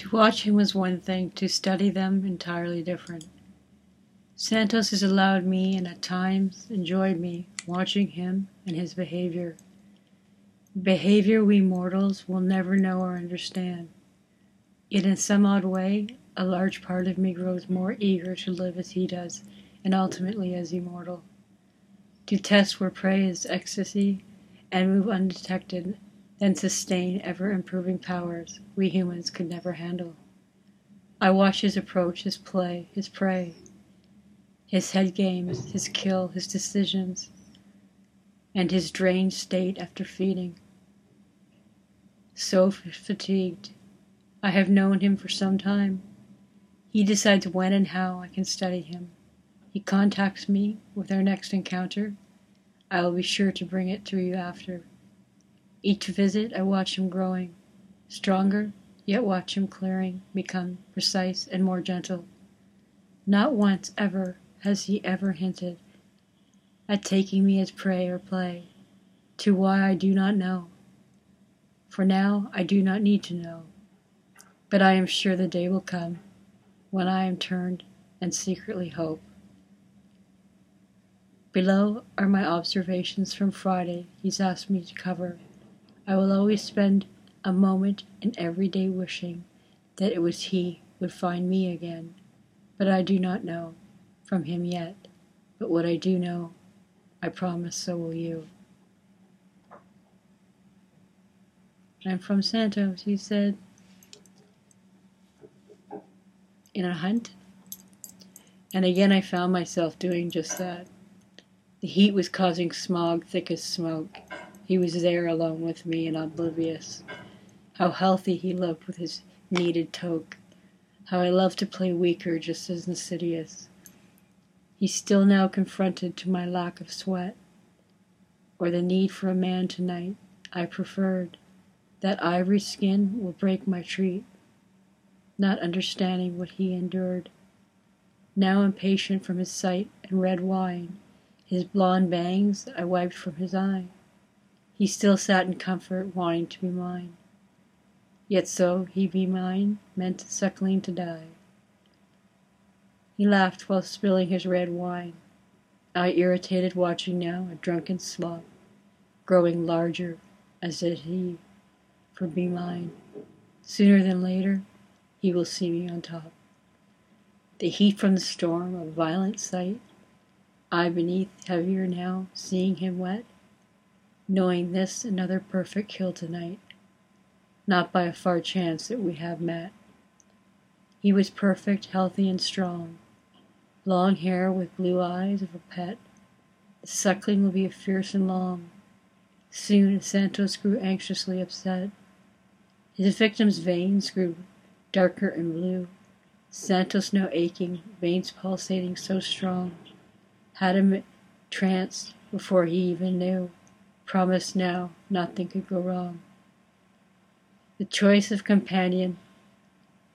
To watch him was one thing, to study them entirely different. Santos has allowed me and at times enjoyed me watching him and his behavior. Behavior we mortals will never know or understand. Yet in some odd way, a large part of me grows more eager to live as he does and ultimately as immortal. To test where prey is ecstasy and move undetected then sustain ever improving powers we humans could never handle. I watch his approach, his play, his prey, his head games, his kill, his decisions, and his drained state after feeding. So fatigued, I have known him for some time. He decides when and how I can study him. He contacts me with our next encounter. I will be sure to bring it to you after. Each visit I watch him growing, stronger, yet watch him clearing, become precise and more gentle. Not once ever has he ever hinted at taking me as prey or play, to why I do not know. For now I do not need to know, but I am sure the day will come when I am turned and secretly hope. Below are my observations from Friday he's asked me to cover. I will always spend a moment in every day wishing that it was he would find me again, but I do not know from him yet. But what I do know, I promise so will you. I'm from Santos, he said. In a hunt? And again I found myself doing just that. The heat was causing smog thick as smoke. He was there alone with me and oblivious. How healthy he looked with his kneaded toque. How I loved to play weaker just as insidious. He still now confronted to my lack of sweat, or the need for a man tonight. I preferred that ivory skin will break my treat, not understanding what he endured. Now impatient from his sight and red wine, his blond bangs I wiped from his eye. He still sat in comfort, wanting to be mine. Yet so he be mine, meant suckling to die. He laughed while spilling his red wine. I irritated watching now a drunken slob, growing larger as did he, for be mine. Sooner than later, he will see me on top. The heat from the storm, a violent sight, I beneath heavier now, seeing him wet, knowing this another perfect kill tonight, not by a far chance that we have met. He was perfect, healthy, and strong, long hair with blue eyes of a pet. The suckling will be fierce and long. Soon Santos grew anxiously upset. His victim's veins grew darker and blue. Santos now aching, veins pulsating so strong, had him tranced before he even knew. Promise now, nothing could go wrong. The choice of companion,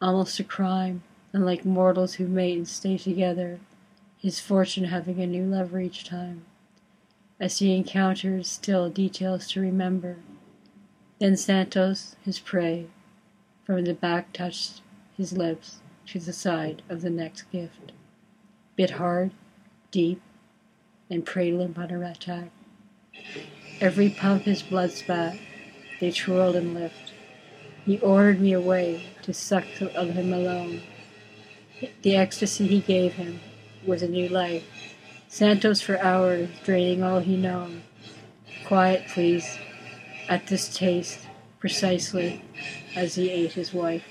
almost a crime, unlike mortals who mate and stay together, his fortune having a new lover each time. As he encounters still details to remember. Then Santos, his prey, from the back touched his lips to the side of the next gift. Bit hard, deep, and preyed limp on her attack. Every pump his blood spat, they twirled and lift. He ordered me away to suck of him alone. The ecstasy he gave him was a new life. Santos for hours, draining all he known. Quiet, please, at this taste, precisely as he ate his wife.